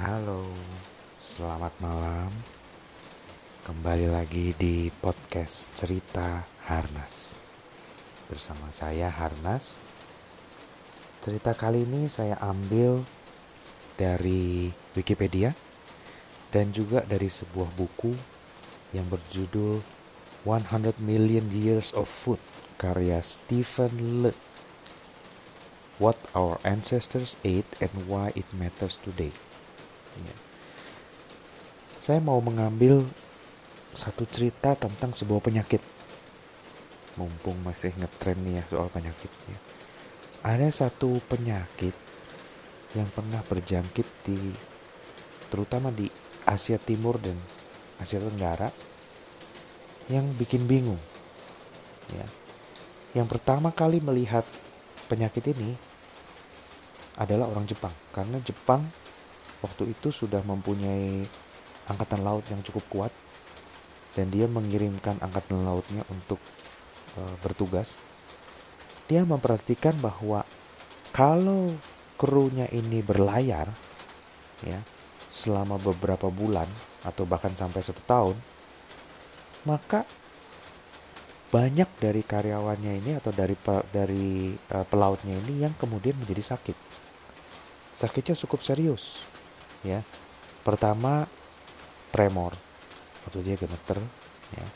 Halo, selamat malam. Kembali lagi di podcast Cerita Harnas. Bersama saya Harnas. Cerita kali ini saya ambil dari Wikipedia dan juga dari sebuah buku yang berjudul 100 Million Years of Food karya Stephen Le. What Our Ancestors Ate and Why It Matters Today. Ya. Saya mau mengambil satu cerita tentang sebuah penyakit. Mumpung masih ngetren nih ya soal penyakitnya. Ada satu penyakit yang pernah berjangkit di terutama di Asia Timur dan Asia Tenggara yang bikin bingung. Ya. Yang pertama kali melihat penyakit ini adalah orang Jepang karena Jepang waktu itu sudah mempunyai angkatan laut yang cukup kuat dan dia mengirimkan angkatan lautnya untuk e, bertugas. Dia memperhatikan bahwa kalau krunya ini berlayar ya selama beberapa bulan atau bahkan sampai satu tahun, maka banyak dari karyawannya ini atau dari dari uh, pelautnya ini yang kemudian menjadi sakit. Sakitnya cukup serius ya. Pertama tremor. Atau dia gemeter ya.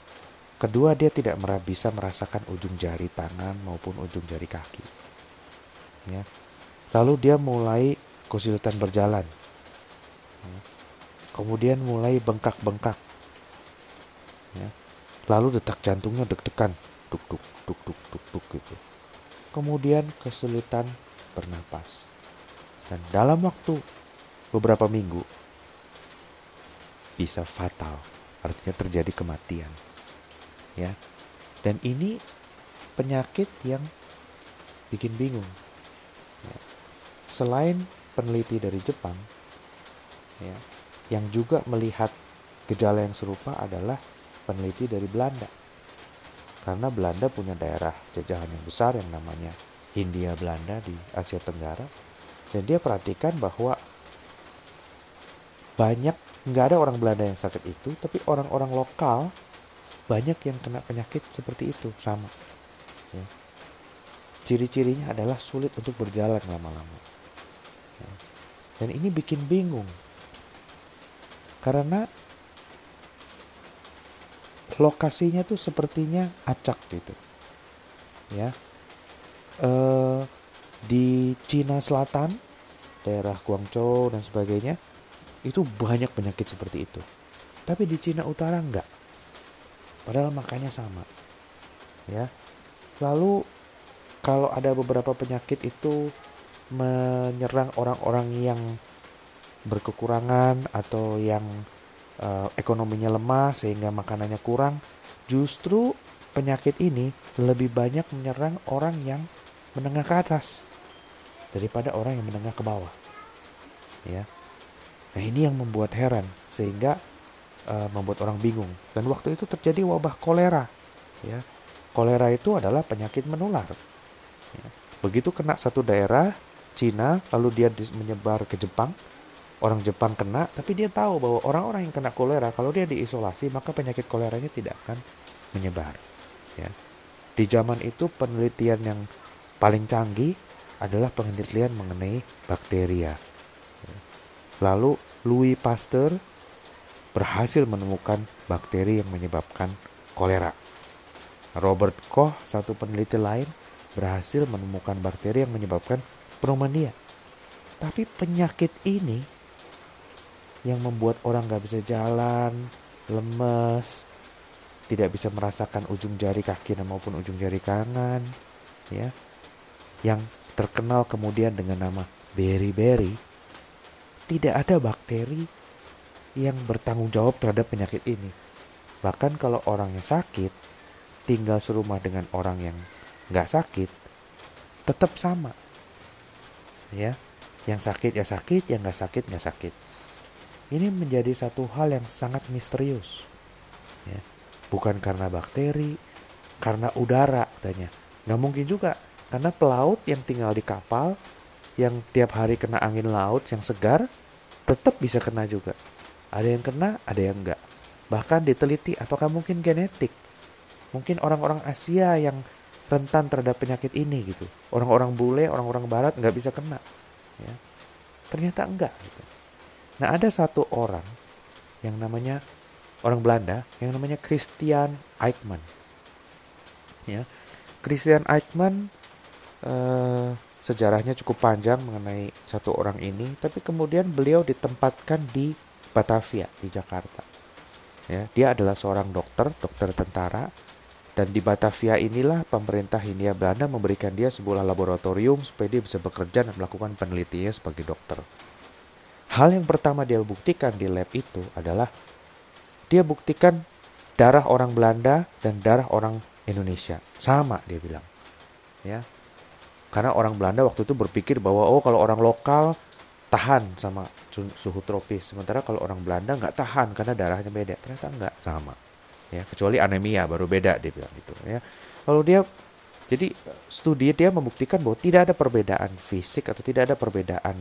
Kedua dia tidak bisa merasakan ujung jari tangan maupun ujung jari kaki ya. Lalu dia mulai kesulitan berjalan ya. kemudian mulai bengkak-bengkak ya. Lalu detak jantungnya deg-degan tuk tuk tuk tuk tuk tuk gitu. Kemudian kesulitan bernapas. Dan dalam waktu beberapa minggu. Bisa fatal. Artinya terjadi kematian. Ya. Dan ini penyakit yang bikin bingung. Ya. selain peneliti dari Jepang ya yang juga melihat gejala yang serupa adalah peneliti dari Belanda. Karena Belanda punya daerah jajahan yang besar yang namanya Hindia Belanda di Asia Tenggara. Dan dia perhatikan bahwa banyak nggak ada orang Belanda yang sakit itu tapi orang-orang lokal banyak yang kena penyakit seperti itu sama. Ya. ciri-cirinya adalah sulit untuk berjalan lama-lama. Ya. dan ini bikin bingung. Karena lokasinya tuh sepertinya acak gitu. Ya. E, di Cina Selatan daerah Guangzhou dan sebagainya itu banyak penyakit seperti itu. Tapi di Cina Utara enggak. Padahal makanya sama. Ya. Lalu kalau ada beberapa penyakit itu menyerang orang-orang yang berkekurangan atau yang uh, ekonominya lemah sehingga makanannya kurang, justru penyakit ini lebih banyak menyerang orang yang menengah ke atas daripada orang yang menengah ke bawah. Ya. Nah ini yang membuat heran sehingga uh, membuat orang bingung. Dan waktu itu terjadi wabah kolera. Ya, kolera itu adalah penyakit menular. Ya. Begitu kena satu daerah Cina, lalu dia menyebar ke Jepang. Orang Jepang kena, tapi dia tahu bahwa orang-orang yang kena kolera kalau dia diisolasi maka penyakit koleranya tidak akan menyebar. Ya. Di zaman itu penelitian yang paling canggih adalah penelitian mengenai bakteria. Lalu Louis Pasteur berhasil menemukan bakteri yang menyebabkan kolera. Robert Koch, satu peneliti lain, berhasil menemukan bakteri yang menyebabkan pneumonia. Tapi penyakit ini yang membuat orang gak bisa jalan, lemes, tidak bisa merasakan ujung jari kaki maupun ujung jari kanan, ya, yang terkenal kemudian dengan nama beriberi tidak ada bakteri yang bertanggung jawab terhadap penyakit ini. Bahkan kalau orangnya sakit, tinggal serumah dengan orang yang nggak sakit, tetap sama. Ya, yang sakit ya sakit, yang nggak sakit nggak sakit. Ini menjadi satu hal yang sangat misterius. Ya, bukan karena bakteri, karena udara katanya. Nggak mungkin juga, karena pelaut yang tinggal di kapal yang tiap hari kena angin laut yang segar tetap bisa kena juga. Ada yang kena, ada yang enggak. Bahkan diteliti apakah mungkin genetik. Mungkin orang-orang Asia yang rentan terhadap penyakit ini gitu. Orang-orang bule, orang-orang barat nggak bisa kena. Ya. Ternyata enggak. Gitu. Nah ada satu orang yang namanya orang Belanda yang namanya Christian Eichmann. Ya, Christian Eichmann eh, sejarahnya cukup panjang mengenai satu orang ini, tapi kemudian beliau ditempatkan di Batavia di Jakarta. Ya, dia adalah seorang dokter, dokter tentara, dan di Batavia inilah pemerintah Hindia Belanda memberikan dia sebuah laboratorium supaya dia bisa bekerja dan melakukan penelitiannya sebagai dokter. Hal yang pertama dia buktikan di lab itu adalah dia buktikan darah orang Belanda dan darah orang Indonesia sama dia bilang. Ya. Karena orang Belanda waktu itu berpikir bahwa oh kalau orang lokal tahan sama suhu tropis, sementara kalau orang Belanda nggak tahan karena darahnya beda. Ternyata nggak sama. Ya, kecuali anemia baru beda dia bilang gitu ya. Lalu dia jadi studi dia membuktikan bahwa tidak ada perbedaan fisik atau tidak ada perbedaan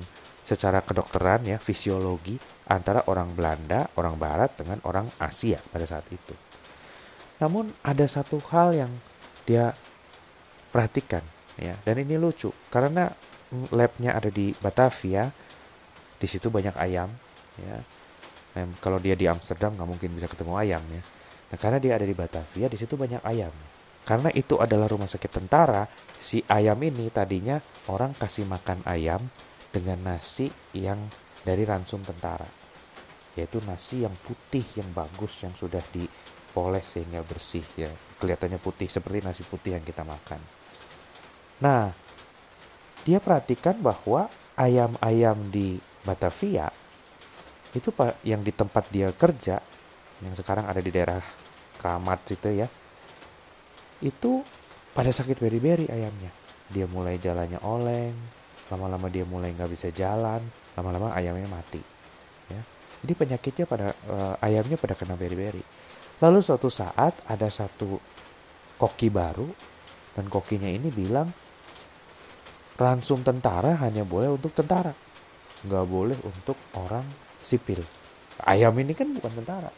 secara kedokteran ya fisiologi antara orang Belanda, orang Barat dengan orang Asia pada saat itu. Namun ada satu hal yang dia perhatikan ya dan ini lucu karena labnya ada di Batavia di situ banyak ayam ya. Nah, kalau dia di Amsterdam nggak mungkin bisa ketemu ayam ya. Nah karena dia ada di Batavia di situ banyak ayam. Karena itu adalah rumah sakit tentara si ayam ini tadinya orang kasih makan ayam dengan nasi yang dari ransum tentara yaitu nasi yang putih yang bagus yang sudah dipoles sehingga bersih ya. Kelihatannya putih seperti nasi putih yang kita makan Nah, dia perhatikan bahwa ayam-ayam di Batavia itu yang di tempat dia kerja yang sekarang ada di daerah Kramat situ ya itu pada sakit beri-beri ayamnya. Dia mulai jalannya oleng lama-lama dia mulai nggak bisa jalan lama-lama ayamnya mati ya. Jadi penyakitnya pada uh, ayamnya pada kena beri-beri. Lalu suatu saat ada satu koki baru dan kokinya ini bilang ransum tentara hanya boleh untuk tentara. Nggak boleh untuk orang sipil. Ayam ini kan bukan tentara.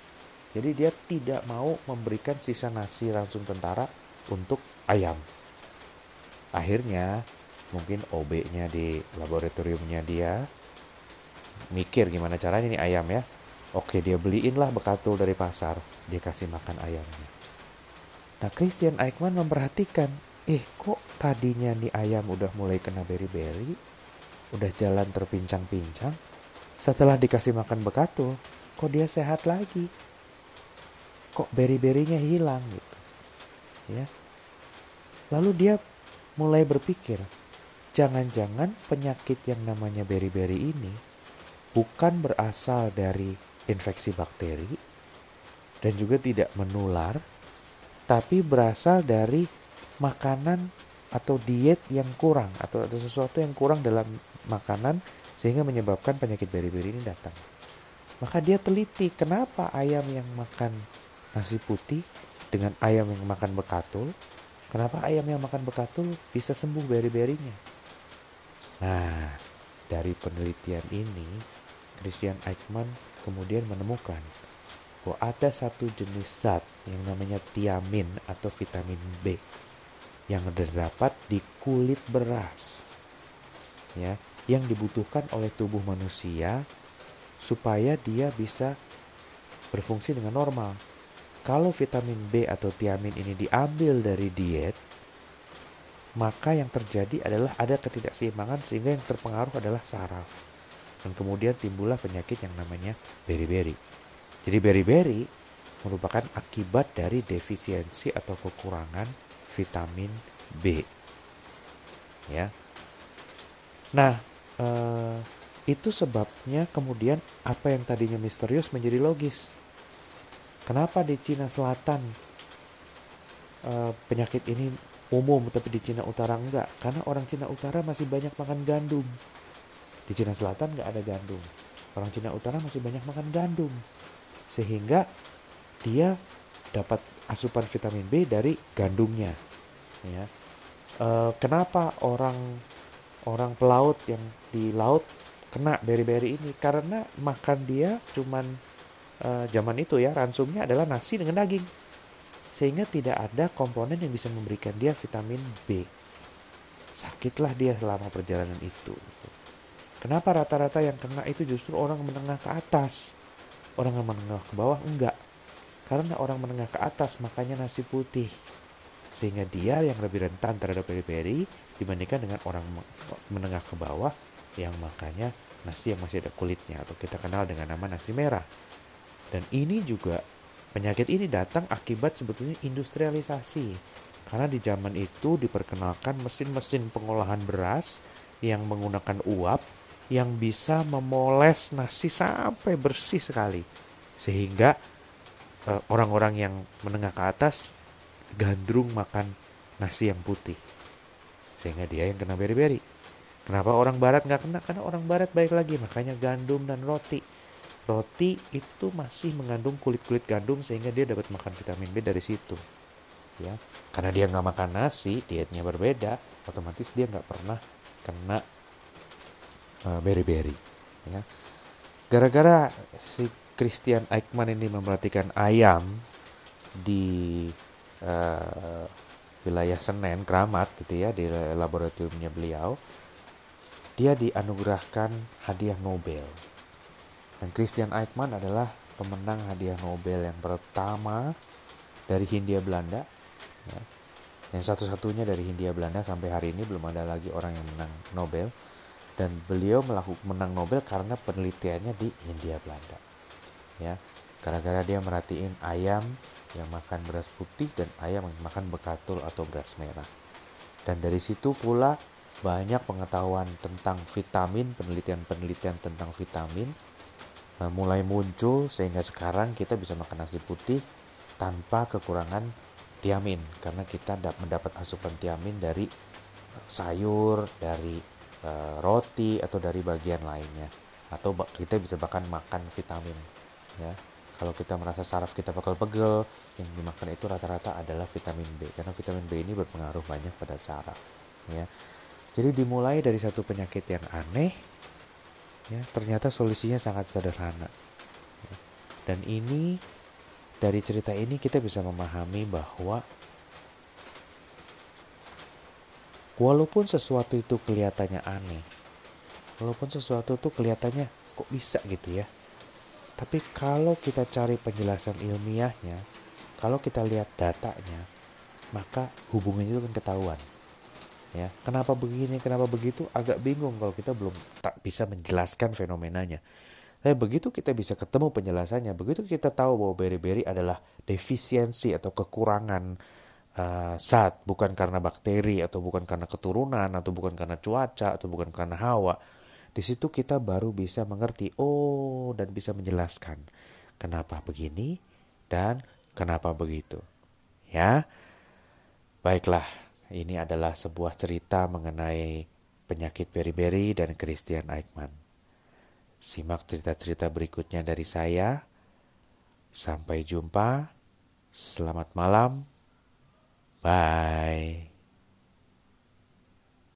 Jadi dia tidak mau memberikan sisa nasi ransum tentara untuk ayam. Akhirnya mungkin OB-nya di laboratoriumnya dia mikir gimana caranya nih ayam ya. Oke dia beliin lah bekatul dari pasar. Dia kasih makan ayamnya. Nah Christian Eichmann memperhatikan eh kok tadinya nih ayam udah mulai kena beri-beri, udah jalan terpincang-pincang, setelah dikasih makan bekatul, kok dia sehat lagi? Kok beri-berinya hilang gitu. Ya. Lalu dia mulai berpikir, jangan-jangan penyakit yang namanya beri-beri ini bukan berasal dari infeksi bakteri dan juga tidak menular, tapi berasal dari makanan atau diet yang kurang atau ada sesuatu yang kurang dalam makanan sehingga menyebabkan penyakit beri-beri ini datang. Maka dia teliti kenapa ayam yang makan nasi putih dengan ayam yang makan bekatul, kenapa ayam yang makan bekatul bisa sembuh beri-berinya. Nah, dari penelitian ini, Christian Eichmann kemudian menemukan bahwa ada satu jenis zat yang namanya tiamin atau vitamin B yang terdapat di kulit beras ya yang dibutuhkan oleh tubuh manusia supaya dia bisa berfungsi dengan normal. Kalau vitamin B atau tiamin ini diambil dari diet, maka yang terjadi adalah ada ketidakseimbangan sehingga yang terpengaruh adalah saraf. Dan kemudian timbullah penyakit yang namanya beri-beri. Jadi beri-beri merupakan akibat dari defisiensi atau kekurangan vitamin B. Ya. Nah, eh, itu sebabnya kemudian apa yang tadinya misterius menjadi logis. Kenapa di Cina Selatan eh, penyakit ini umum tapi di Cina Utara enggak? Karena orang Cina Utara masih banyak makan gandum. Di Cina Selatan enggak ada gandum. Orang Cina Utara masih banyak makan gandum. Sehingga dia dapat asupan vitamin B dari gandumnya ya e, kenapa orang orang pelaut yang di laut kena beri-beri ini karena makan dia cuman uh, zaman itu ya ransumnya adalah nasi dengan daging sehingga tidak ada komponen yang bisa memberikan dia vitamin B. Sakitlah dia selama perjalanan itu. Kenapa rata-rata yang kena itu justru orang menengah ke atas? Orang yang menengah ke bawah enggak. Karena orang menengah ke atas makanya nasi putih. Sehingga dia yang lebih rentan terhadap peri-peri dibandingkan dengan orang menengah ke bawah yang makanya nasi yang masih ada kulitnya atau kita kenal dengan nama nasi merah. Dan ini juga Penyakit ini datang akibat sebetulnya industrialisasi. Karena di zaman itu diperkenalkan mesin-mesin pengolahan beras yang menggunakan uap yang bisa memoles nasi sampai bersih sekali. Sehingga eh, orang-orang yang menengah ke atas gandrung makan nasi yang putih. Sehingga dia yang kena beri-beri. Kenapa orang barat nggak kena? Karena orang barat baik lagi, makanya gandum dan roti roti itu masih mengandung kulit-kulit gandum sehingga dia dapat makan vitamin B dari situ ya karena dia nggak makan nasi dietnya berbeda otomatis dia nggak pernah kena uh, berry-berry ya gara-gara si Christian Eichmann ini memperhatikan ayam di uh, wilayah Senen Keramat gitu ya di laboratoriumnya beliau dia dianugerahkan hadiah Nobel dan Christian Eichmann adalah pemenang hadiah Nobel yang pertama dari Hindia Belanda. Ya. Yang satu-satunya dari Hindia Belanda sampai hari ini belum ada lagi orang yang menang Nobel. Dan beliau melakukan menang Nobel karena penelitiannya di Hindia Belanda. Ya, gara-gara dia merhatiin ayam yang makan beras putih dan ayam yang makan bekatul atau beras merah. Dan dari situ pula banyak pengetahuan tentang vitamin, penelitian-penelitian tentang vitamin uh, mulai muncul sehingga sekarang kita bisa makan nasi putih tanpa kekurangan tiamin. Karena kita mendapat asupan tiamin dari sayur, dari uh, roti atau dari bagian lainnya. Atau kita bisa bahkan makan vitamin ya. Kalau kita merasa saraf kita bakal pegel, yang dimakan itu rata-rata adalah vitamin B karena vitamin B ini berpengaruh banyak pada saraf ya. Jadi dimulai dari satu penyakit yang aneh ya ternyata solusinya sangat sederhana dan ini dari cerita ini kita bisa memahami bahwa walaupun sesuatu itu kelihatannya aneh walaupun sesuatu itu kelihatannya kok bisa gitu ya tapi kalau kita cari penjelasan ilmiahnya kalau kita lihat datanya maka hubungannya itu kan ketahuan. Ya kenapa begini kenapa begitu agak bingung kalau kita belum tak bisa menjelaskan fenomenanya. Tapi begitu kita bisa ketemu penjelasannya begitu kita tahu bahwa beri-beri adalah defisiensi atau kekurangan uh, zat bukan karena bakteri atau bukan karena keturunan atau bukan karena cuaca atau bukan karena hawa di situ kita baru bisa mengerti oh dan bisa menjelaskan kenapa begini dan kenapa begitu ya baiklah ini adalah sebuah cerita mengenai penyakit beri-beri dan Christian Eichmann. Simak cerita-cerita berikutnya dari saya. Sampai jumpa. Selamat malam. Bye.